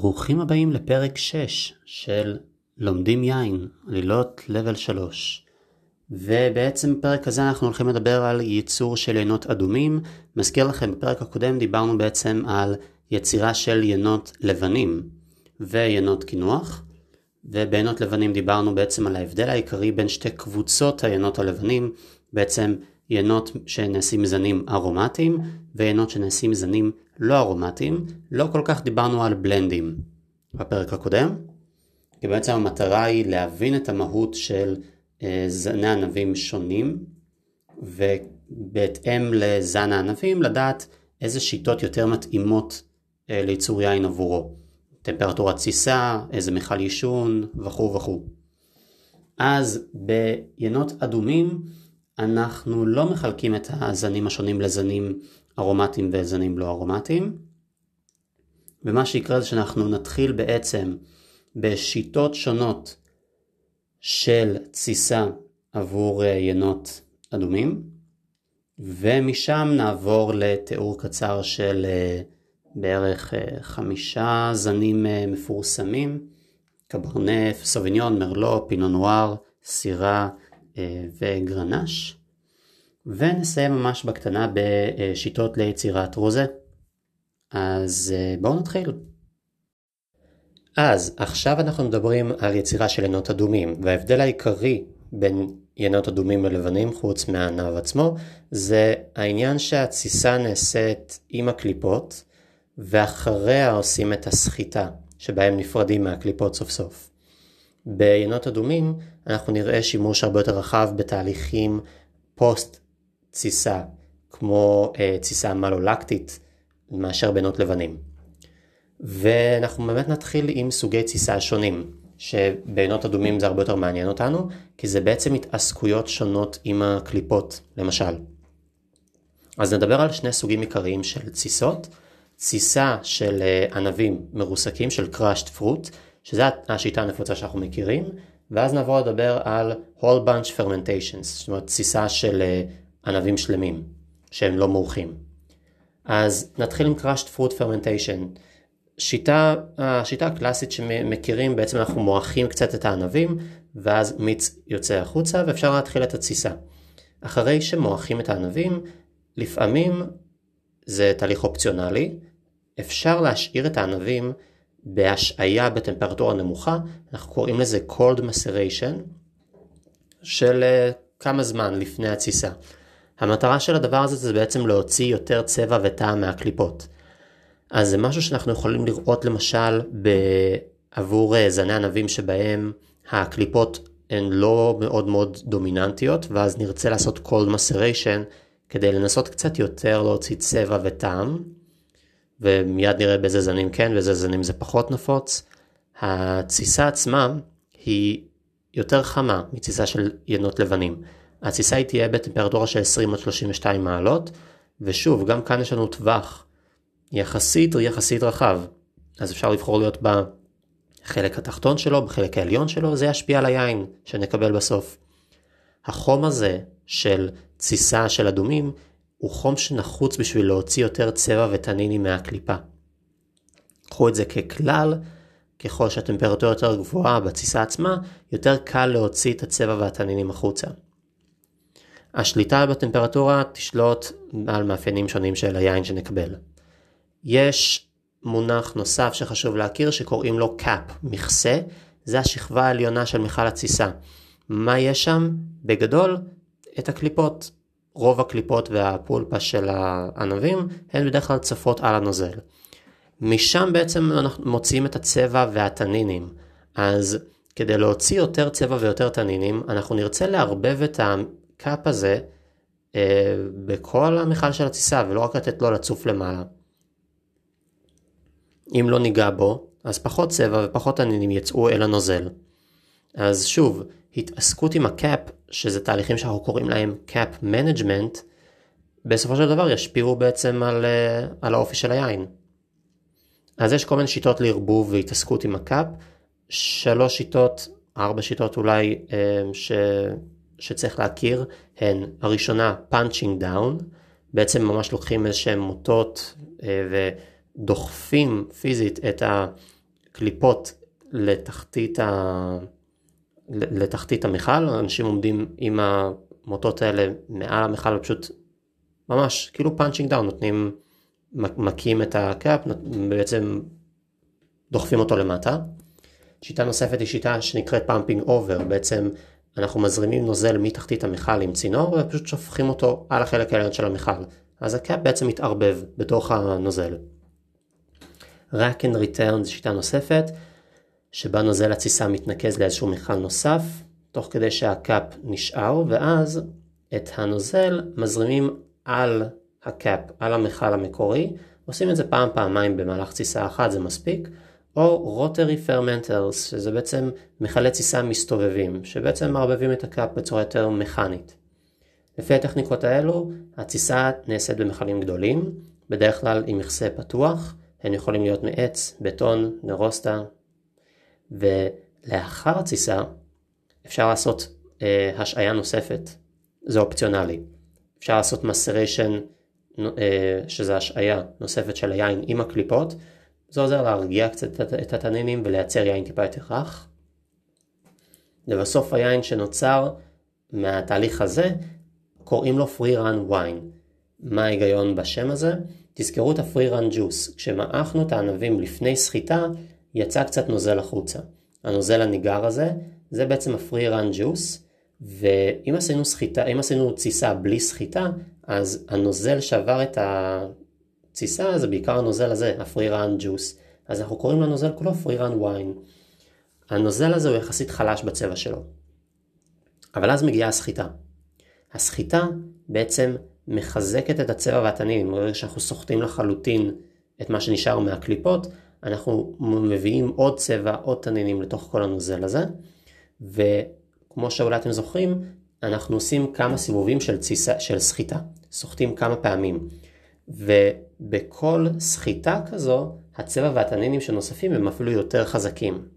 ברוכים הבאים לפרק 6 של לומדים יין, עלילות לבל 3. ובעצם בפרק הזה אנחנו הולכים לדבר על ייצור של ינות אדומים. מזכיר לכם, בפרק הקודם דיברנו בעצם על יצירה של ינות לבנים וינות קינוח. ובעינות לבנים דיברנו בעצם על ההבדל העיקרי בין שתי קבוצות הינות הלבנים, בעצם ינות שנעשים מזנים ארומטיים וינות שנעשים מזנים לא ארומטיים. לא כל כך דיברנו על בלנדים בפרק הקודם, כי בעצם המטרה היא להבין את המהות של אה, זני ענבים שונים, ובהתאם לזן הענבים לדעת איזה שיטות יותר מתאימות אה, לייצור יין עבורו. טמפרטורת תסיסה, איזה מכל עישון וכו' וכו'. אז ביינות אדומים אנחנו לא מחלקים את הזנים השונים לזנים ארומטיים וזנים לא ארומטיים. ומה שיקרה זה שאנחנו נתחיל בעצם בשיטות שונות של תסיסה עבור אה, יינות אדומים, ומשם נעבור לתיאור קצר של אה, בערך אה, חמישה זנים מפורסמים, קברנף, סוביניון, מרלו, פינו נואר, סירה וגרנש. ונסיים ממש בקטנה בשיטות ליצירת רוזה. אז בואו נתחיל. אז עכשיו אנחנו מדברים על יצירה של עינות אדומים, וההבדל העיקרי בין עינות אדומים ולבנים חוץ מהענב עצמו, זה העניין שהתסיסה נעשית עם הקליפות, ואחריה עושים את הסחיטה, שבהם נפרדים מהקליפות סוף סוף. בעינות אדומים אנחנו נראה שימוש הרבה יותר רחב בתהליכים פוסט תסיסה, כמו אה, תסיסה מלולקטית, מאשר בעינות לבנים. ואנחנו באמת נתחיל עם סוגי תסיסה שונים, שבעינות אדומים זה הרבה יותר מעניין אותנו, כי זה בעצם התעסקויות שונות עם הקליפות, למשל. אז נדבר על שני סוגים עיקריים של תסיסות, תסיסה של אה, ענבים מרוסקים, של crushed fruit, שזו השיטה הנפוצה שאנחנו מכירים, ואז נעבור לדבר על whole bunch fermentations, זאת אומרת תסיסה של אה, ענבים שלמים, שהם לא מורחים. אז נתחיל עם crushed fruit fermentation. שיטה, השיטה הקלאסית שמכירים, בעצם אנחנו מועכים קצת את הענבים, ואז מיץ יוצא החוצה ואפשר להתחיל את התסיסה. אחרי שמועכים את הענבים, לפעמים זה תהליך אופציונלי, אפשר להשאיר את הענבים בהשעיה בטמפרטורה נמוכה, אנחנו קוראים לזה cold maceration, של uh, כמה זמן לפני התסיסה. המטרה של הדבר הזה זה בעצם להוציא יותר צבע וטעם מהקליפות. אז זה משהו שאנחנו יכולים לראות למשל עבור אה, זני ענבים שבהם הקליפות הן לא מאוד מאוד דומיננטיות ואז נרצה לעשות cold maceration כדי לנסות קצת יותר להוציא צבע וטעם ומיד נראה באיזה זנים כן ואיזה זנים זה פחות נפוץ. התסיסה עצמה היא יותר חמה מתסיסה של ינות לבנים. התסיסה היא תהיה בטמפרטורה של 20 עד 32 מעלות ושוב גם כאן יש לנו טווח יחסית יחסית רחב. אז אפשר לבחור להיות בחלק התחתון שלו, בחלק העליון שלו, זה ישפיע על היין שנקבל בסוף. החום הזה של תסיסה של אדומים הוא חום שנחוץ בשביל להוציא יותר צבע ותנינים מהקליפה. קחו את זה ככלל, ככל שהטמפרטורה יותר גבוהה בתסיסה עצמה, יותר קל להוציא את הצבע והתנינים החוצה. השליטה בטמפרטורה תשלוט על מאפיינים שונים של היין שנקבל. יש מונח נוסף שחשוב להכיר שקוראים לו קאפ, מכסה, זה השכבה העליונה של מכל התסיסה. מה יש שם? בגדול, את הקליפות. רוב הקליפות והפולפה של הענבים הן בדרך כלל צפות על הנוזל. משם בעצם אנחנו מוציאים את הצבע והתנינים. אז כדי להוציא יותר צבע ויותר תנינים, אנחנו נרצה לערבב את הקאפ הזה אה, בכל המכל של התסיסה ולא רק לתת לו לצוף למעלה. אם לא ניגע בו, אז פחות צבע ופחות עניינים יצאו אל הנוזל. אז שוב, התעסקות עם ה cap, שזה תהליכים שאנחנו קוראים להם cap management, בסופו של דבר ישפיעו בעצם על, אה, על האופי של היין. אז יש כל מיני שיטות לערבוב והתעסקות עם ה cap, שלוש שיטות, ארבע שיטות אולי אה, ש, שצריך להכיר, הן הראשונה punching down, בעצם ממש לוקחים איזה שהם מוטות אה, ו... דוחפים פיזית את קליפות לתחתית, ה... לתחתית המכל, אנשים עומדים עם המוטות האלה מעל המכל ופשוט ממש כאילו punching down, נותנים, מכים את ה cap, בעצם דוחפים אותו למטה. שיטה נוספת היא שיטה שנקראת pumping over, בעצם אנחנו מזרימים נוזל מתחתית המכל עם צינור ופשוט שופכים אותו על החלק העליון של המכל. אז ה cap בעצם מתערבב בתוך הנוזל. Rack and Return זו שיטה נוספת, שבה נוזל התסיסה מתנקז לאיזשהו מכל נוסף, תוך כדי שה cap נשאר, ואז את הנוזל מזרימים על ה cap, על המכל המקורי, עושים את זה פעם פעמיים במהלך תסיסה אחת, זה מספיק, או rotary fermenters, שזה בעצם מכלי תסיסה מסתובבים, שבעצם מערבבים את ה cap בצורה יותר מכנית. לפי הטכניקות האלו, התסיסה נעשית במכלים גדולים, בדרך כלל עם מכסה פתוח, הם יכולים להיות מעץ, בטון, נירוסטה, ולאחר התסיסה אפשר לעשות אה, השריה נוספת, זה אופציונלי. אפשר לעשות maceration, אה, שזה השריה נוספת של היין עם הקליפות, זה עוזר להרגיע קצת את התנינים ולייצר יין טיפה יותר רך. לבסוף היין שנוצר מהתהליך הזה קוראים לו free run wine. מה ההיגיון בשם הזה? תזכרו את ה-free run juice. כשמעכנו את הענבים לפני סחיטה, יצא קצת נוזל החוצה. הנוזל הניגר הזה, זה בעצם ה-free run juice, ואם עשינו סחיטה, אם עשינו תסיסה בלי סחיטה, אז הנוזל שעבר את התסיסה זה בעיקר הנוזל הזה, run juice. אז אנחנו קוראים לנוזל כולו run wine. הנוזל הזה הוא יחסית חלש בצבע שלו. אבל אז מגיעה הסחיטה. הסחיטה בעצם מחזקת את הצבע והתנינים, ברגע שאנחנו סוחטים לחלוטין את מה שנשאר מהקליפות, אנחנו מביאים עוד צבע, עוד תנינים לתוך כל הנוזל הזה, וכמו שאולי אתם זוכרים, אנחנו עושים כמה סיבובים של, של סחיטה, סוחטים כמה פעמים, ובכל סחיטה כזו, הצבע והתנינים שנוספים הם אפילו יותר חזקים.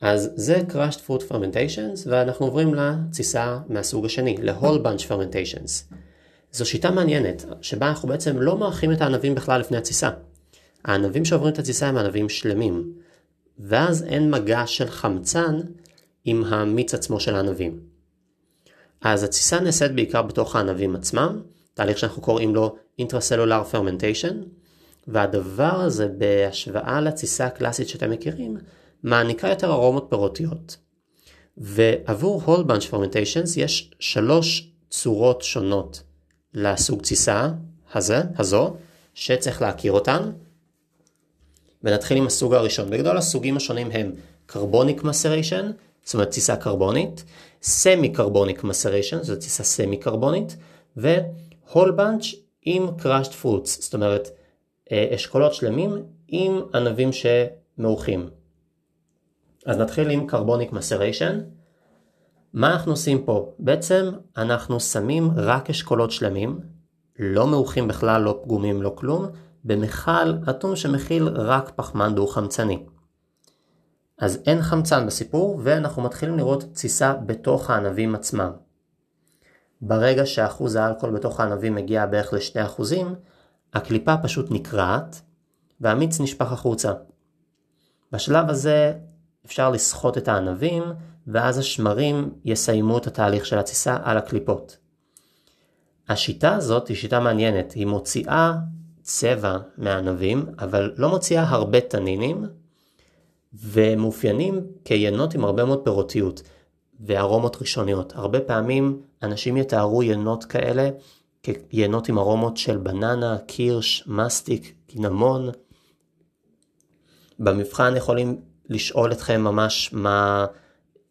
אז זה crushed fruit fermentations ואנחנו עוברים לתסיסה מהסוג השני, ל-whole bunch fermentations. זו שיטה מעניינת, שבה אנחנו בעצם לא מארחים את הענבים בכלל לפני התסיסה. הענבים שעוברים את התסיסה הם ענבים שלמים, ואז אין מגע של חמצן עם המיץ עצמו של הענבים. אז התסיסה נעשית בעיקר בתוך הענבים עצמם, תהליך שאנחנו קוראים לו intracellular fermentation, והדבר הזה בהשוואה לתסיסה הקלאסית שאתם מכירים, מעניקה יותר ארומות פירותיות. ועבור whole bunch fermentations יש שלוש צורות שונות לסוג תסיסה הזה, הזו, שצריך להכיר אותן. ונתחיל עם הסוג הראשון. בגדול הסוגים השונים הם carbonic maceration, זאת אומרת תסיסה קרבונית, carbonic maceration, זו תסיסה סמי קרבונית, ו whole bunch עם crushed fruits, זאת אומרת אה, אשכולות שלמים עם ענבים שמעוכים. אז נתחיל עם carbonic maceration. מה אנחנו עושים פה? בעצם אנחנו שמים רק אשכולות שלמים, לא מעוכים בכלל, לא פגומים, לא כלום, במכל אטום שמכיל רק פחמן דו-חמצני. אז אין חמצן בסיפור, ואנחנו מתחילים לראות תסיסה בתוך הענבים עצמם. ברגע שאחוז האלכוהול בתוך הענבים מגיע בערך ל-2%, הקליפה פשוט נקרעת, והמיץ נשפך החוצה. בשלב הזה אפשר לסחוט את הענבים, ואז השמרים יסיימו את התהליך של התסיסה על הקליפות. השיטה הזאת היא שיטה מעניינת, היא מוציאה צבע מהענבים, אבל לא מוציאה הרבה תנינים, ומאופיינים כיינות עם הרבה מאוד פירותיות וארומות ראשוניות. הרבה פעמים אנשים יתארו יינות כאלה כיינות עם ארומות של בננה, קירש, מסטיק, קינמון. במבחן יכולים לשאול אתכם ממש מה,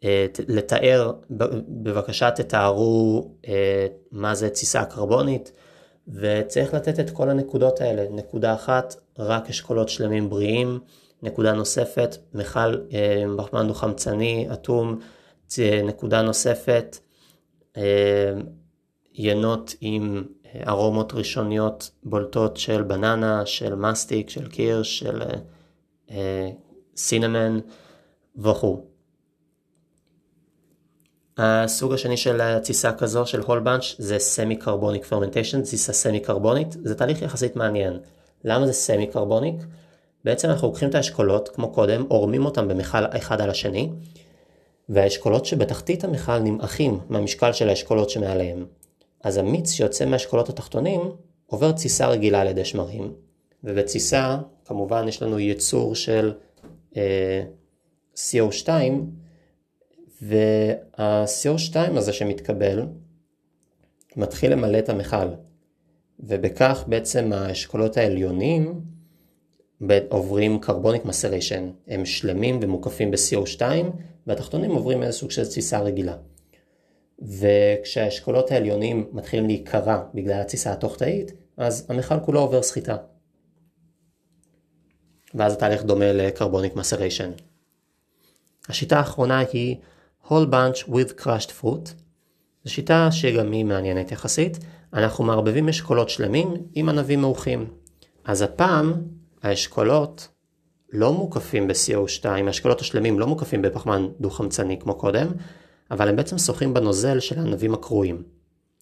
אה, לתאר, בבקשה תתארו אה, מה זה תסיסה קרבונית, וצריך לתת את כל הנקודות האלה. נקודה אחת, רק אשכולות שלמים בריאים. נקודה נוספת, מכל אה, דו-חמצני, אטום. נקודה נוספת, ינות עם ארומות ראשוניות בולטות של בננה, של מסטיק, של קירש, של cinnamon וכו'. הסוג השני של תסיסה כזו של whole bunch זה semi carbonic fermentation, תסיסה סמי קרבונית, זה תהליך יחסית מעניין. למה זה semi carbonic? בעצם אנחנו לוקחים את האשכולות, כמו קודם, עורמים אותם במכל אחד על השני, והאשכולות שבתחתית המכל נמעכים מהמשקל של האשכולות שמעליהם. אז המיץ שיוצא מהאשכולות התחתונים עובר תסיסה רגילה על ידי שמרים, ובתסיסה כמובן יש לנו ייצור של אה, CO2, וה-CO2 הזה שמתקבל מתחיל למלא את המכל, ובכך בעצם האשכולות העליונים עוברים קרבוניק מסריישן, הם שלמים ומוקפים ב-CO2 והתחתונים עוברים איזה סוג של תסיסה רגילה. וכשהאשכולות העליונים מתחילים להיקרע בגלל התסיסה התוך-תאית, אז המכל כולו עובר סחיטה. ואז התהליך דומה לקרבוניק מסריישן. השיטה האחרונה היא whole bunch with crushed fruit. זו שיטה שגם היא מעניינת יחסית. אנחנו מערבבים אשכולות שלמים עם ענבים מעוכים. אז הפעם האשכולות לא מוקפים ב-CO2, האשכולות השלמים לא מוקפים בפחמן דו-חמצני כמו קודם, אבל הם בעצם שוחים בנוזל של הענבים הקרועים.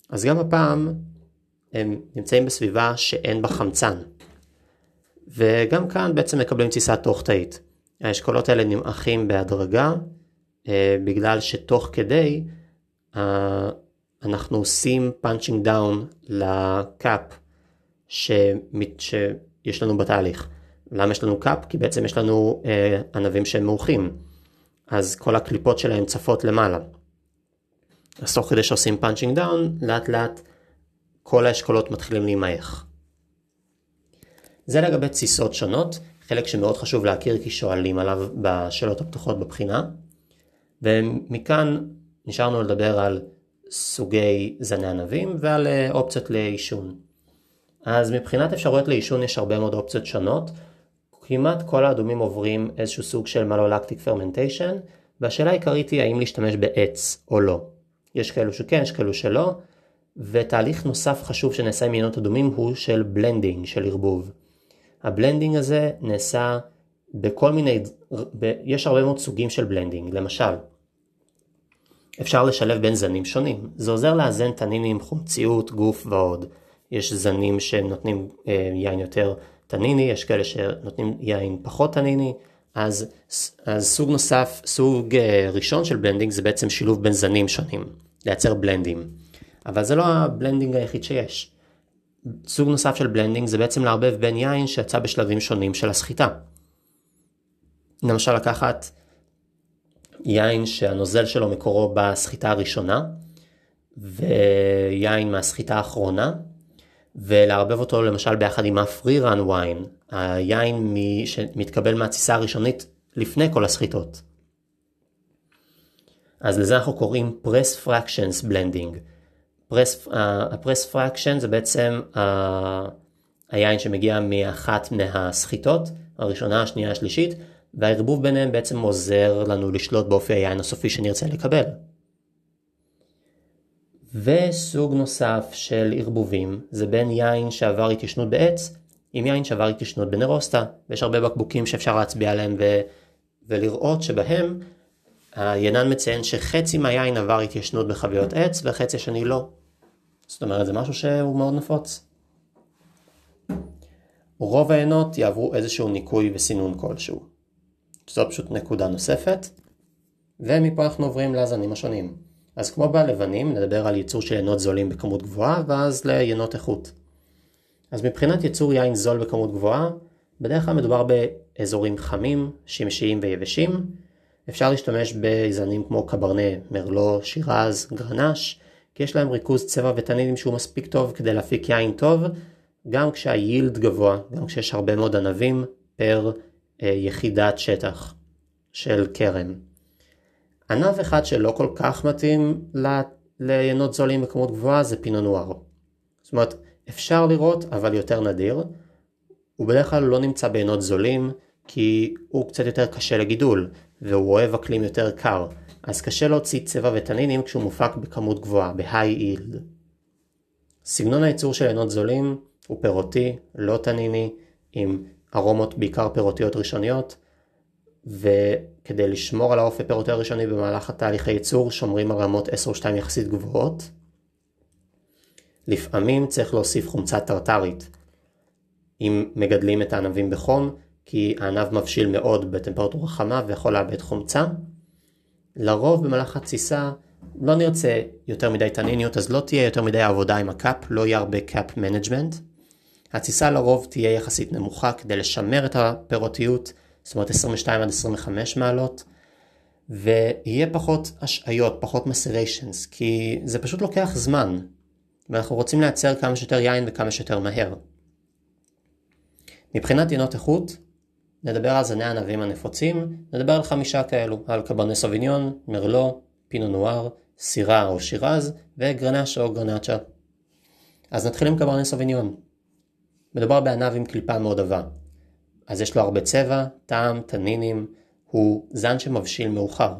אז גם הפעם הם נמצאים בסביבה שאין בה חמצן. וגם כאן בעצם מקבלים תסיסה תוך תאית. האשכולות האלה נמעכים בהדרגה, אה, בגלל שתוך כדי אה, אנחנו עושים punching down ל cap שיש לנו בתהליך. למה יש לנו cap? כי בעצם יש לנו אה, ענבים שהם מעוכים. אז כל הקליפות שלהם צפות למעלה. אז תוך כדי שעושים punching down, לאט לאט כל האשכולות מתחילים להימעך. זה לגבי תסיסות שונות, חלק שמאוד חשוב להכיר כי שואלים עליו בשאלות הפתוחות בבחינה. ומכאן נשארנו לדבר על סוגי זני ענבים ועל אה, אופציות ליישון. אז מבחינת אפשרויות ליישון יש הרבה מאוד אופציות שונות. כמעט כל האדומים עוברים איזשהו סוג של malolactic fermentation, והשאלה העיקרית היא האם להשתמש בעץ או לא. יש כאלו שכן, יש כאלו שלא, ותהליך נוסף חשוב שנעשה עם יינות אדומים הוא של blending, של ערבוב. ה blending הזה נעשה בכל מיני, ב, יש הרבה מאוד סוגים של blending, למשל, אפשר לשלב בין זנים שונים, זה עוזר לאזן טאנינים, חומציות, גוף ועוד. יש זנים שנותנים אה, יין יותר טאניני, יש כאלה שנותנים יין פחות טאניני, אז, אז סוג נוסף, סוג אה, ראשון של blending זה בעצם שילוב בין זנים שונים, לייצר בלנדים. אבל זה לא ה blending היחיד שיש. סוג נוסף של blending זה בעצם לערבב בין יין שיצא בשלבים שונים של הסחיטה. למשל לקחת יין שהנוזל שלו מקורו בסחיטה הראשונה, ויין מהסחיטה האחרונה, ולערבב אותו למשל ביחד עם ה-free run wine, היין שמתקבל מהתסיסה הראשונית לפני כל הסחיטות. אז לזה אנחנו קוראים press fractions blending. ה-press fraction זה בעצם uh, היין שמגיע מאחת מהסחיטות, הראשונה, השנייה, השלישית, והערבוב ביניהם בעצם עוזר לנו לשלוט באופי היין הסופי שנרצה לקבל. וסוג נוסף של ערבובים זה בין יין שעבר התיישנות בעץ עם יין שעבר התיישנות בנרוסטה. ויש הרבה בקבוקים שאפשר להצביע עליהם ו... ולראות שבהם היינן מציין שחצי מהיין עבר התיישנות בחביות עץ וחצי השני לא. זאת אומרת זה משהו שהוא מאוד נפוץ. רוב העיינות יעברו איזשהו ניקוי וסינון כלשהו. זו פשוט נקודה נוספת. ומפה אנחנו עוברים לזנים השונים. אז כמו בלבנים נדבר על ייצור של ינות זולים בכמות גבוהה ואז לינות איכות. אז מבחינת ייצור יין זול בכמות גבוהה, בדרך כלל מדובר באזורים חמים, שמשיים ויבשים. אפשר להשתמש בזנים כמו קברנה, מרלו, שירז, גרנש, כי יש להם ריכוז צבע ותנינים שהוא מספיק טוב כדי להפיק יין טוב, גם כשהיילד גבוה, גם כשיש הרבה מאוד ענבים פר אה, יחידת שטח של כרם. ענב אחד שלא כל כך מתאים ליינות זולים בכמות גבוהה זה פינו נואר. זאת אומרת, אפשר לראות אבל יותר נדיר. הוא בדרך כלל לא נמצא בעינות זולים כי הוא קצת יותר קשה לגידול והוא אוהב אקלים יותר קר אז קשה להוציא צבע ותנינים כשהוא מופק בכמות גבוהה, ב-high yield. סגנון הייצור של עינות זולים הוא פירותי, לא תניני, עם ארומות בעיקר פירותיות ראשוניות, וכדי לשמור על האופי הפירותי הראשוני במהלך התהליך הייצור שומרים על רמות SO2 יחסית גבוהות. לפעמים צריך להוסיף חומצה טרטרית. אם מגדלים את הענבים בחום, כי הענב מבשיל מאוד בטמפרטורה חמה ויכול לאבד חומצה. לרוב במהלך התסיסה לא נרצה יותר מדי טאניניות, אז לא תהיה יותר מדי עבודה עם ה cap, לא יהיה הרבה cap management. התסיסה לרוב תהיה יחסית נמוכה כדי לשמר את הפירותיות, זאת אומרת 22 עד 25 מעלות, ויהיה פחות השריות, פחות macerations, כי זה פשוט לוקח זמן, ואנחנו רוצים לייצר כמה שיותר יין וכמה שיותר מהר. מבחינת ינות איכות, נדבר על זני הענבים הנפוצים, נדבר על חמישה כאלו, על קברני סוביניון, מרלו, פינו נואר, סירה או שירז וגרנש או גרנצ'ה. אז נתחיל עם קברני סוביניון. מדובר בענב עם קליפה מאוד עבה. אז יש לו הרבה צבע, טעם, תנינים, הוא זן שמבשיל מאוחר.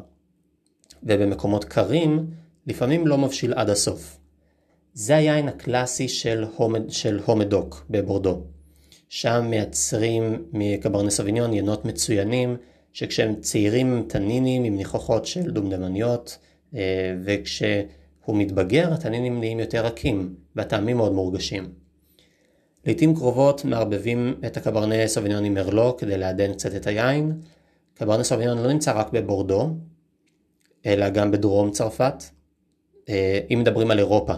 ובמקומות קרים, לפעמים לא מבשיל עד הסוף. זה היין הקלאסי של, הומד, של הומדוק בבורדו. שם מייצרים מקברני סביניון ינות מצוינים, שכשהם צעירים הם תנינים עם ניחוחות של דומדמניות, אה, וכשהוא מתבגר התנינים נהיים יותר רכים, והטעמים מאוד מורגשים. לעיתים קרובות מערבבים את הקברני סוביניון עם מרלו כדי לעדן קצת את היין. קברני סוביניון לא נמצא רק בבורדו, אלא גם בדרום צרפת. אה, אם מדברים על אירופה,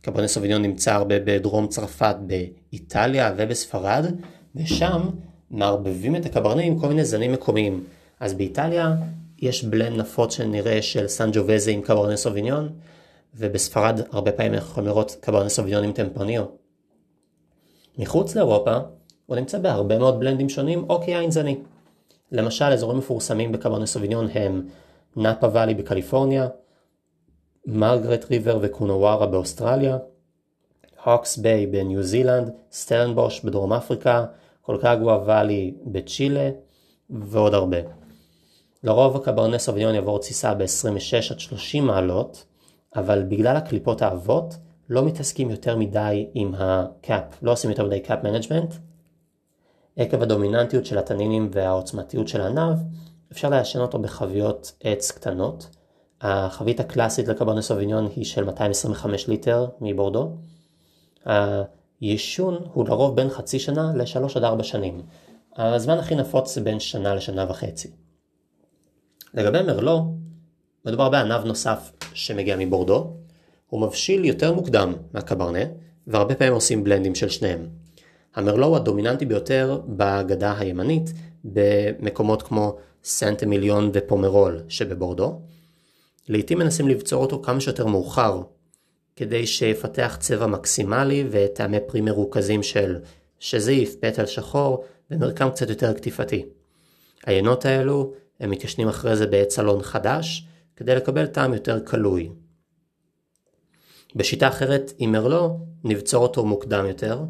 קברני סוביניון נמצא הרבה בדרום צרפת, באיטליה ובספרד, ושם מערבבים את הקברני עם כל מיני זנים מקומיים. אז באיטליה יש בלנד נפוץ שנראה של סן ג'ובזה עם קברני סוביניון, ובספרד הרבה פעמים אנחנו יכולים לראות קברני סוביניון עם טמפרניו. מחוץ לאירופה הוא נמצא בהרבה מאוד בלנדים שונים או כיין זני. למשל אזורים מפורסמים בקברני סוביניון הם נאפה ואלי בקליפורניה, מרגרט ריבר וקונווארה באוסטרליה, הוקס ביי בניו זילנד, סטרנבוש בדרום אפריקה, קולקגווה ואלי בצ'ילה ועוד הרבה. לרוב הקברני סוביניון יעבור תסיסה ב-26 עד 30 מעלות, אבל בגלל הקליפות העבות לא מתעסקים יותר מדי עם ה cap, לא עושים יותר מדי cap management. עקב הדומיננטיות של הטאנינים והעוצמתיות של הענב, אפשר ליישן אותו בחביות עץ קטנות. החבית הקלאסית לקברני סוביניון היא של 225 ליטר מבורדו. היישון הוא לרוב בין חצי שנה לשלוש עד ארבע שנים. הזמן הכי נפוץ בין שנה לשנה וחצי. לגבי מרלו, מדובר בענב נוסף שמגיע מבורדו, הוא מבשיל יותר מוקדם מהקברנה, והרבה פעמים עושים בלנדים של שניהם. המרלו הוא הדומיננטי ביותר בגדה הימנית, במקומות כמו סנט אמיליון ופומרול שבבורדו. לעיתים מנסים לבצור אותו כמה שיותר מאוחר, כדי שיפתח צבע מקסימלי וטעמי פרי מרוכזים של שזיף, פטל שחור ומרקם קצת יותר קטיפתי. העיינות האלו הם מתיישנים אחרי זה בעץ סלון חדש, כדי לקבל טעם יותר קלוי. בשיטה אחרת עם מרלו, נבצור אותו מוקדם יותר,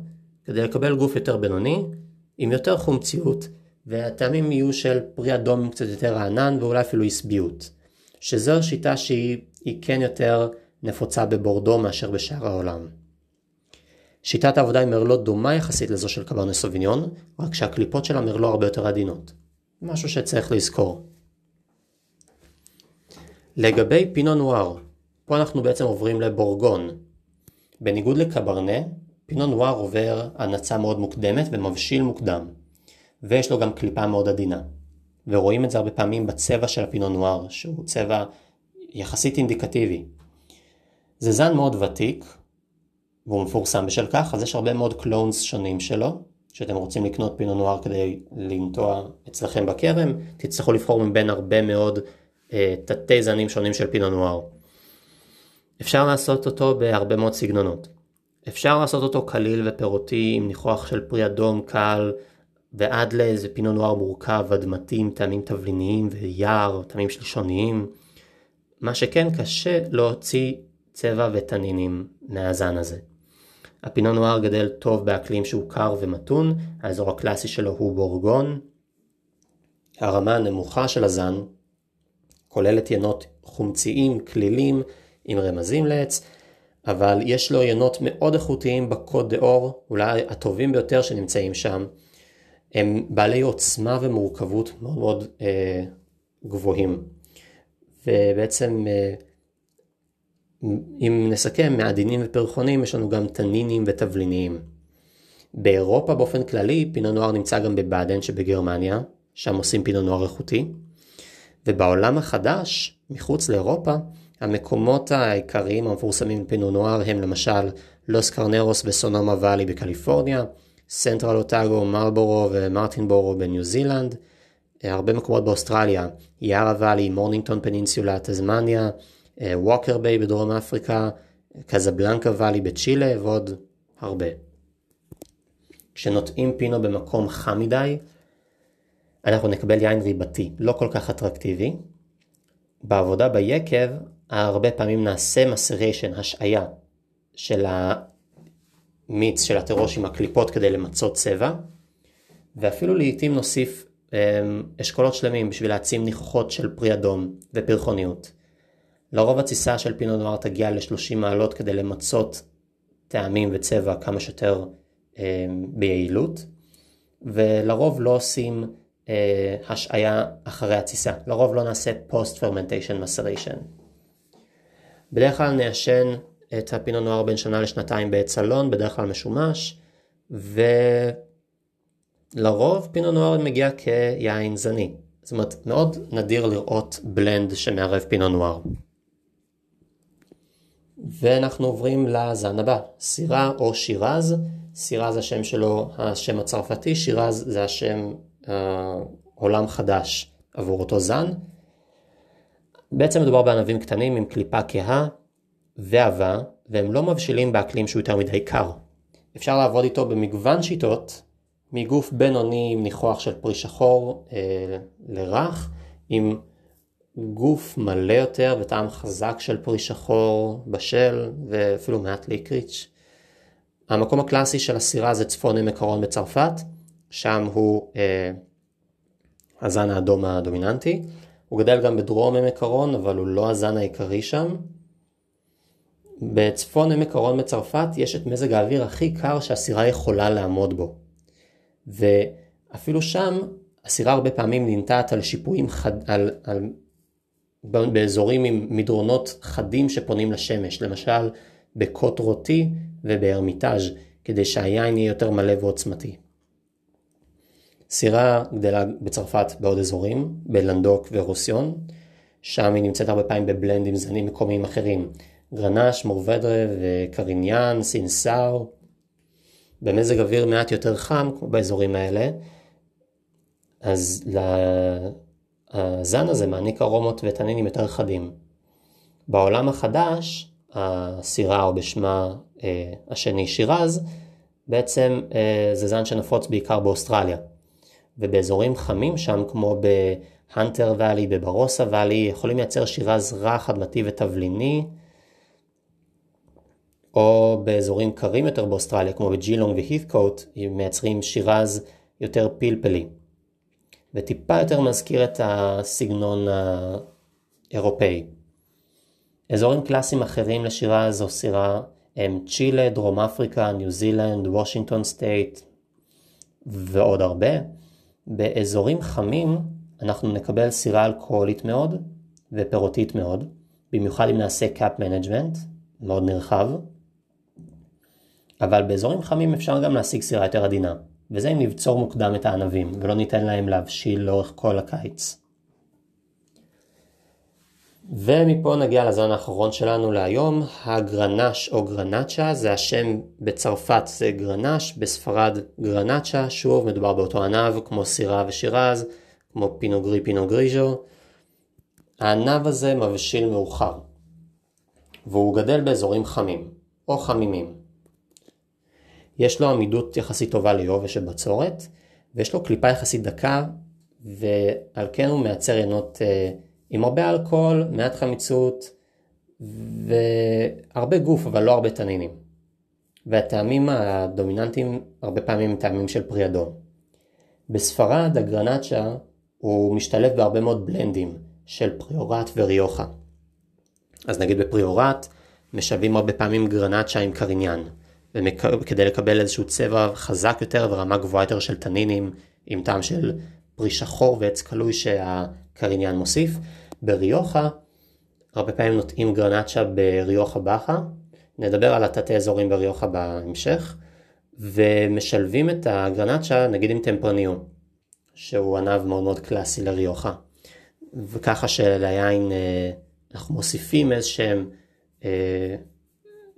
כדי לקבל גוף יותר בינוני, עם יותר חומציות, והטעמים יהיו של פרי אדום קצת יותר רענן ואולי אפילו עשביות. שזו שיטה שהיא כן יותר נפוצה בבורדו מאשר בשאר העולם. שיטת העבודה עם מרלו דומה יחסית לזו של קברני סוביניון, רק שהקליפות של המרלו הרבה יותר עדינות. משהו שצריך לזכור. לגבי פינו נואר, פה אנחנו בעצם עוברים לבורגון. בניגוד לקברנה, פינו נואר עובר הנצה מאוד מוקדמת ומבשיל מוקדם, ויש לו גם קליפה מאוד עדינה. ורואים את זה הרבה פעמים בצבע של הפינו נואר, שהוא צבע יחסית אינדיקטיבי. זה זן מאוד ותיק, והוא מפורסם בשל כך, אז יש הרבה מאוד קלונס שונים שלו, שאתם רוצים לקנות פינו נואר כדי לנטוע אצלכם בכרם, תצטרכו לבחור מבין הרבה מאוד אה, תתי זנים שונים של פינו נואר. אפשר לעשות אותו בהרבה מאוד סגנונות. אפשר לעשות אותו קליל ופירותי עם ניחוח של פרי אדום קל ועד לאיזה פינו נואר מורכב, אדמתי עם טעמים תבליניים ויער, טעמים שלישוניים. מה שכן קשה להוציא צבע ותנינים מהזן הזה. הפינו נואר גדל טוב באקלים שהוא קר ומתון, האזור הקלאסי שלו הוא בורגון. הרמה הנמוכה של הזן כוללת ינות חומציים, כלילים, עם רמזים לעץ, אבל יש לו ינות מאוד איכותיים בקוד דה אור, אולי הטובים ביותר שנמצאים שם. הם בעלי עוצמה ומורכבות מאוד מאוד אה, גבוהים. ובעצם אה, אם נסכם, מעדינים ופרחוניים יש לנו גם טאנינים ותבליניים. באירופה באופן כללי פינו נוער נמצא גם בבאדן שבגרמניה, שם עושים פינו נוער איכותי. ובעולם החדש, מחוץ לאירופה, המקומות העיקריים המפורסמים בפינו נוער הם למשל לוס קרנרוס וסונומה ואלי בקליפורניה, סנטרל אוטאגו, מרלבורו ומרטינבורו בניו זילנד, הרבה מקומות באוסטרליה, יארה ואלי, מורנינגטון פנינסולה, תזמניה, ווקר ביי בדרום אפריקה, קזבלנקה ואלי בצ'ילה ועוד הרבה. כשנוטעים פינו במקום חם מדי, אנחנו נקבל יין ריבתי, לא כל כך אטרקטיבי. בעבודה ביקב, הרבה פעמים נעשה מסריישן, השעיה, של המיץ של התירוש עם הקליפות כדי למצות צבע, ואפילו לעיתים נוסיף אמ, אשכולות שלמים בשביל להעצים ניחוחות של פרי אדום ופרחוניות. לרוב התסיסה של פינו נואר תגיע ל-30 מעלות כדי למצות טעמים וצבע כמה שיותר אה, ביעילות, ולרוב לא עושים אה, השעיה אחרי התסיסה, לרוב לא נעשה post fermentation maceration. בדרך כלל נעשן את הפינו נואר בין שנה לשנתיים בעת סלון, בדרך כלל משומש, ולרוב פינו נואר מגיע כיין זני. זאת אומרת, מאוד נדיר לראות בלנד שמערב פינו נואר. ואנחנו עוברים לזן הבא, סירה או שירז, סירה זה השם שלו, השם הצרפתי, שירז זה השם אה, עולם חדש עבור אותו זן. בעצם מדובר בענבים קטנים עם קליפה כהה ועבה, והם לא מבשילים באקלים שהוא יותר מדי קר. אפשר לעבוד איתו במגוון שיטות, מגוף בינוני עם ניחוח של פרי שחור אה, לרך, עם גוף מלא יותר וטעם חזק של פרי שחור בשל ואפילו מעט ליקריץ'. המקום הקלאסי של הסירה זה צפון עמק הרון בצרפת, שם הוא אה, הזן האדום הדומיננטי. הוא גדל גם בדרום עמק הרון, אבל הוא לא הזן העיקרי שם. בצפון עמק הרון בצרפת יש את מזג האוויר הכי קר שהסירה יכולה לעמוד בו. ואפילו שם הסירה הרבה פעמים ננטעת על שיפועים חד... על, על באזורים עם מדרונות חדים שפונים לשמש, למשל בקוט רוטי ובהרמיטאז' כדי שהיין יהיה יותר מלא ועוצמתי. סירה גדלה בצרפת בעוד אזורים, בלנדוק ורוסיון, שם היא נמצאת הרבה פעמים בבלנד עם זנים מקומיים אחרים, גרנש, מורבדרה וקריניאן, סינסאו, במזג אוויר מעט יותר חם, כמו באזורים האלה, אז הזן הזה מעניק ארומות וטנינים יותר חדים. בעולם החדש, הסירה או בשמה אה, השני שירז, בעצם אה, זה זן שנפוץ בעיקר באוסטרליה. ובאזורים חמים שם כמו בהנטר ואלי, בברוסה ואלי, יכולים לייצר שירז רך, אדמתי ותבליני, או באזורים קרים יותר באוסטרליה כמו בג'ילונג והית'קוט, מייצרים שירז יותר פלפלי. וטיפה יותר מזכיר את הסגנון האירופאי. אזורים קלאסיים אחרים לשירז או סירה הם צ'ילה, דרום אפריקה, ניו זילנד, וושינגטון סטייט ועוד הרבה. באזורים חמים אנחנו נקבל סירה אלכוהולית מאוד ופירותית מאוד, במיוחד אם נעשה cap management, מאוד נרחב. אבל באזורים חמים אפשר גם להשיג סירה יותר עדינה. וזה אם נבצור מוקדם את הענבים, ולא ניתן להם להבשיל לאורך כל הקיץ. ומפה נגיע לזן האחרון שלנו להיום, הגרנש או גרנצ'ה, זה השם בצרפת זה גרנש, בספרד גרנצ'ה, שוב מדובר באותו ענב כמו סירה ושירז, כמו פינוגרי פינוגריז'ו. הענב הזה מבשיל מאוחר, והוא גדל באזורים חמים, או חמימים. יש לו עמידות יחסית טובה ליובש ובצורת, ויש לו קליפה יחסית דקה, ועל כן הוא מייצר עינות אה, עם הרבה אלכוהול, מעט חמיצות, והרבה גוף, אבל לא הרבה תנינים. והטעמים הדומיננטיים הרבה פעמים הם טעמים של פרי אדום. בספרד הגרנצ'ה הוא משתלב בהרבה מאוד בלנדים של פריורט וריוחה. אז נגיד בפריורט משווים הרבה פעמים גרנצ'ה עם קריניאן. כדי לקבל איזשהו צבע חזק יותר ורמה גבוהה יותר של טנינים עם טעם של פרי שחור ועץ כלוי שהקריניאן מוסיף. בריוחה, הרבה פעמים נוטעים גרנצ'ה בריוחה באחה, נדבר על התתי אזורים בריוחה בהמשך, ומשלבים את הגרנצ'ה נגיד עם טמפרניו, שהוא ענב מאוד מאוד קלאסי לריוחה. וככה שליין אה, אנחנו מוסיפים איזה שהם אה,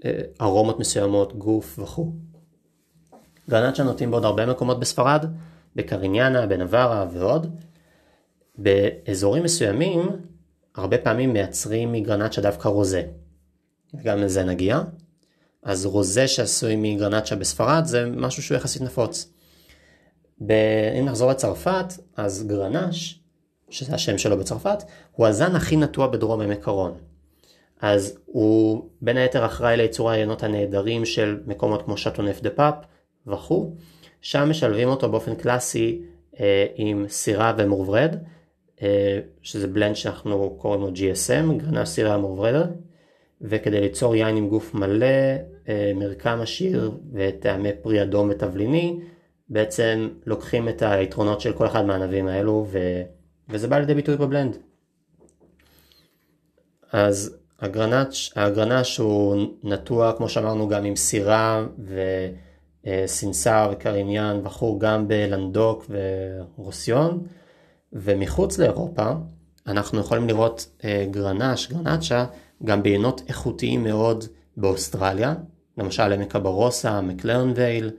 אה, ארומות מסוימות, גוף וכו'. גרנצ'ה נוטים בעוד הרבה מקומות בספרד, בקריניאנה, בנברה ועוד. באזורים מסוימים, הרבה פעמים מייצרים מגרנצ'ה דווקא רוזה. וגם לזה נגיע. אז רוזה שעשוי מגרנצ'ה בספרד זה משהו שהוא יחסית נפוץ. ב... אם נחזור לצרפת, אז גרנש, שזה השם שלו בצרפת, הוא הזן הכי נטוע בדרום עמק הרון. אז הוא בין היתר אחראי לייצור היינות הנהדרים של מקומות כמו שאטונף דו פאפ וכו', שם משלבים אותו באופן קלאסי אה, עם סירה ומורבדר, שזה בלנד שאנחנו קוראים לו GSM, גרנש סירה מורברדה, וכדי ליצור יין עם גוף מלא, אה, מרקם עשיר וטעמי פרי אדום ותבליני, בעצם לוקחים את היתרונות של כל אחד מהענבים האלו ו... וזה בא לידי ביטוי בבלנד. אז הגרנש, הגרנש הוא נטוע כמו שאמרנו גם עם סירה וסנסר וקריניאן וכו' גם בלנדוק ורוסיון ומחוץ לאירופה אנחנו יכולים לראות אה, גרנש, גרנצ'ה גם ביינות איכותיים מאוד באוסטרליה. למשל עמק הברוסה, מקלרן וייל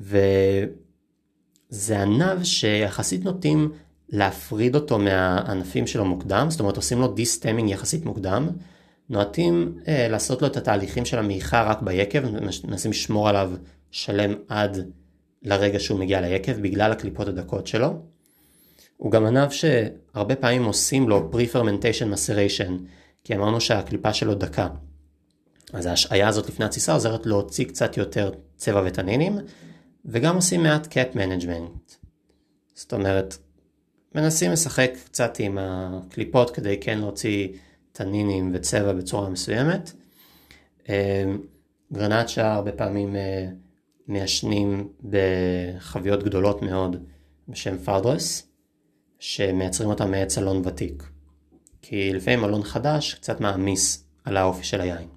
וזה ענב שיחסית נוטים להפריד אותו מהענפים שלו מוקדם, זאת אומרת עושים לו דיסטמינג יחסית מוקדם, נוטים אה, לעשות לו את התהליכים של המעיכה רק ביקב, מנסים לשמור עליו שלם עד לרגע שהוא מגיע ליקב בגלל הקליפות הדקות שלו. הוא גם ענב שהרבה פעמים עושים לו pre-fermentation maceration, כי אמרנו שהקליפה שלו דקה. אז ההשעיה הזאת לפני התסיסה עוזרת להוציא קצת יותר צבע ותנינים, וגם עושים מעט cap management. זאת אומרת, מנסים לשחק קצת עם הקליפות כדי כן להוציא תנינים וצבע בצורה מסוימת. אה, גרנצ'ה הרבה פעמים אה, מיישנים בחביות גדולות מאוד בשם פרדרס, שמייצרים אותם מעץ אלון ותיק. כי לפעמים אלון חדש קצת מעמיס על האופי של היין.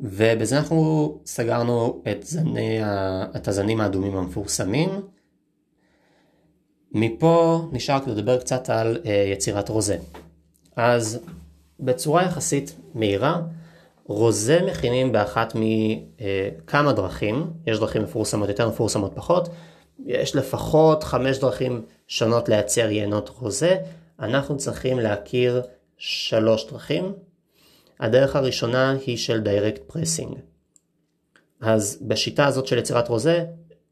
ובזה אנחנו סגרנו את, זני, את הזנים האדומים המפורסמים. מפה נשאר לדבר קצת על uh, יצירת רוזה. אז בצורה יחסית מהירה, רוזה מכינים באחת מכמה uh, דרכים, יש דרכים מפורסמות יותר, מפורסמות פחות, יש לפחות חמש דרכים שונות לייצר יינות רוזה, אנחנו צריכים להכיר שלוש דרכים. הדרך הראשונה היא של direct pressing. אז בשיטה הזאת של יצירת רוזה,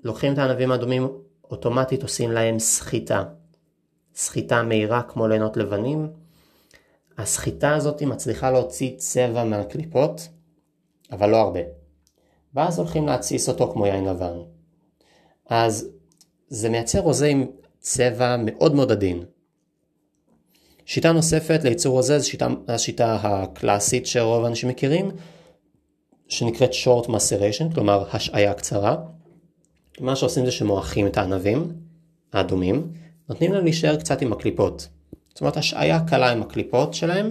לוקחים את הענבים האדומים, אוטומטית עושים להם סחיטה. סחיטה מהירה כמו לינות לבנים. הסחיטה הזאת מצליחה להוציא צבע מהקליפות, אבל לא הרבה. ואז הולכים להתסיס אותו כמו יין לבן. אז זה מייצר רוזה עם צבע מאוד מאוד עדין. שיטה נוספת לייצור רוזה זו שיטה, השיטה הקלאסית שרוב האנשים מכירים, שנקראת short maceration, כלומר השעיה קצרה. מה שעושים זה שמועכים את הענבים האדומים, נותנים להם להישאר קצת עם הקליפות. זאת אומרת השעיה קלה עם הקליפות שלהם,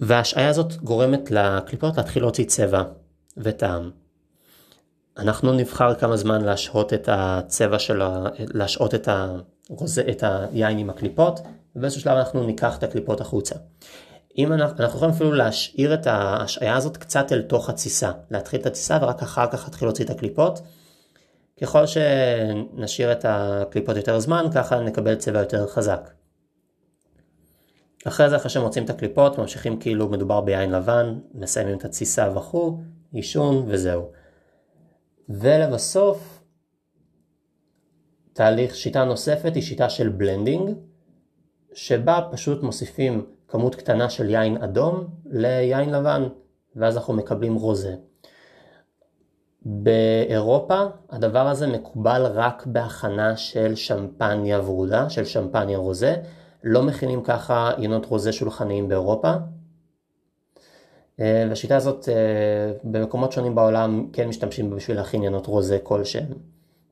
וההשעיה הזאת גורמת לקליפות להתחיל להוציא צבע וטעם. אנחנו נבחר כמה זמן להשהות את הצבע של ה... להשהות את, הרוזה, את היין עם הקליפות, ובאיזשהו שלב אנחנו ניקח את הקליפות החוצה. אם אנחנו, אנחנו יכולים אפילו להשאיר את ההשעיה הזאת קצת אל תוך התסיסה, להתחיל את התסיסה ורק אחר כך להתחיל להוציא את הקליפות. ככל שנשאיר את הקליפות יותר זמן, ככה נקבל צבע יותר חזק. אחרי זה, אחרי שמוציאים את הקליפות, ממשיכים כאילו מדובר ביין לבן, מסיימים את התסיסה וכו', יישון וזהו. ולבסוף, תהליך, שיטה נוספת היא שיטה של blending, שבה פשוט מוסיפים כמות קטנה של יין אדום ליין לבן, ואז אנחנו מקבלים רוזה. באירופה הדבר הזה מקובל רק בהכנה של שמפניה ורודה, של שמפניה רוזה. לא מכינים ככה יינות רוזה שולחניים באירופה. אה, והשיטה הזאת אה, במקומות שונים בעולם כן משתמשים בה בשביל להכין יינות רוזה כלשהם.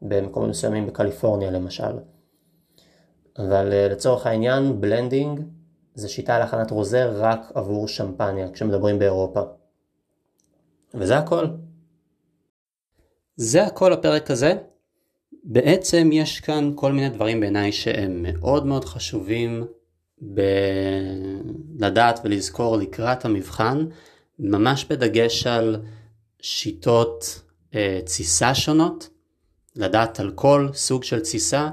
במקומות מסוימים בקליפורניה למשל. אבל אה, לצורך העניין blending זה שיטה להכנת רוזה רק עבור שמפניה כשמדובר באירופה. וזה הכל. זה הכל הפרק הזה. בעצם יש כאן כל מיני דברים בעיניי שהם מאוד מאוד חשובים ב... לדעת ולזכור לקראת המבחן, ממש בדגש על שיטות אה, תסיסה שונות, לדעת על כל סוג של תסיסה,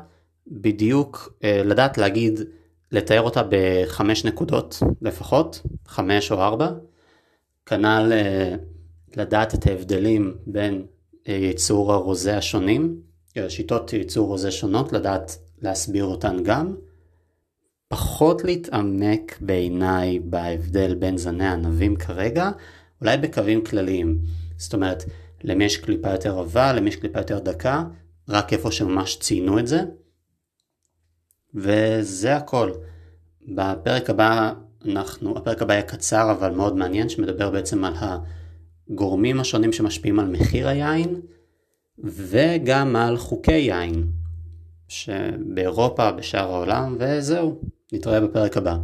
בדיוק אה, לדעת להגיד, לתאר אותה בחמש נקודות לפחות, חמש או ארבע, כנ"ל אה, לדעת את ההבדלים בין אה, ייצור הרוזה השונים, אה, שיטות ייצור רוזה שונות, לדעת להסביר אותן גם. פחות להתעמק בעיניי בהבדל בין זני הענבים כרגע, אולי בקווים כלליים. זאת אומרת, למי יש קליפה יותר עבה, למי יש קליפה יותר דקה, רק איפה שממש ציינו את זה. וזה הכל. בפרק הבא אנחנו, הפרק הבא יהיה קצר אבל מאוד מעניין, שמדבר בעצם על הגורמים השונים שמשפיעים על מחיר היין, וגם על חוקי יין, שבאירופה, בשאר העולם, וזהו, נתראה בפרק הבא.